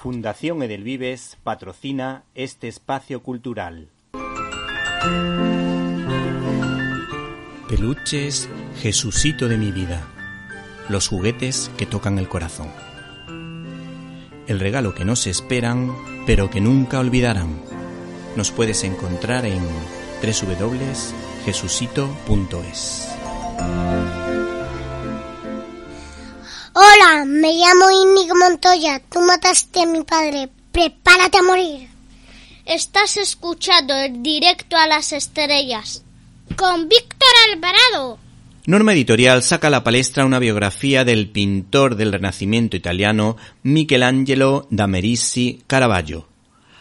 Fundación Edelvives patrocina este espacio cultural. Peluches, Jesucito de mi vida. Los juguetes que tocan el corazón. El regalo que no se esperan, pero que nunca olvidarán. Nos puedes encontrar en www.jesucito.es. Hola, me llamo Inigo Montoya. Tú mataste a mi padre. Prepárate a morir. Estás escuchando el directo a las estrellas con Víctor Alvarado. Norma Editorial saca a la palestra una biografía del pintor del Renacimiento italiano Michelangelo da Merici Caravaggio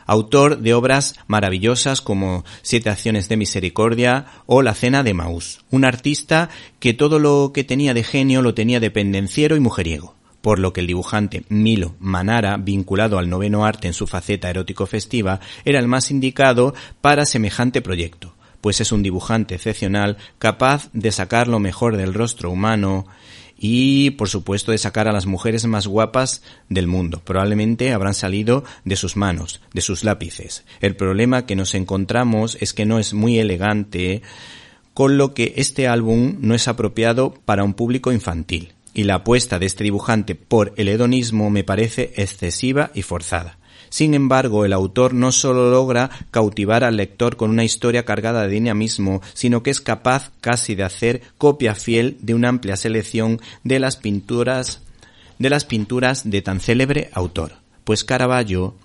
autor de obras maravillosas como Siete Acciones de Misericordia o La Cena de Maús, un artista que todo lo que tenía de genio lo tenía de pendenciero y mujeriego por lo que el dibujante Milo Manara, vinculado al noveno arte en su faceta erótico-festiva, era el más indicado para semejante proyecto, pues es un dibujante excepcional capaz de sacar lo mejor del rostro humano y por supuesto de sacar a las mujeres más guapas del mundo. Probablemente habrán salido de sus manos, de sus lápices. El problema que nos encontramos es que no es muy elegante, con lo que este álbum no es apropiado para un público infantil. Y la apuesta de este dibujante por el hedonismo me parece excesiva y forzada. Sin embargo, el autor no solo logra cautivar al lector con una historia cargada de dinamismo, sino que es capaz casi de hacer copia fiel de una amplia selección de las pinturas de las pinturas de tan célebre autor. Pues Caravaggio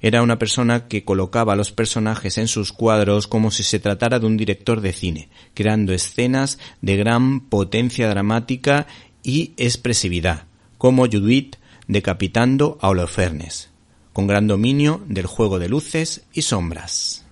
era una persona que colocaba a los personajes en sus cuadros como si se tratara de un director de cine, creando escenas de gran potencia dramática y expresividad, como Judith decapitando a Holofernes con gran dominio del juego de luces y sombras.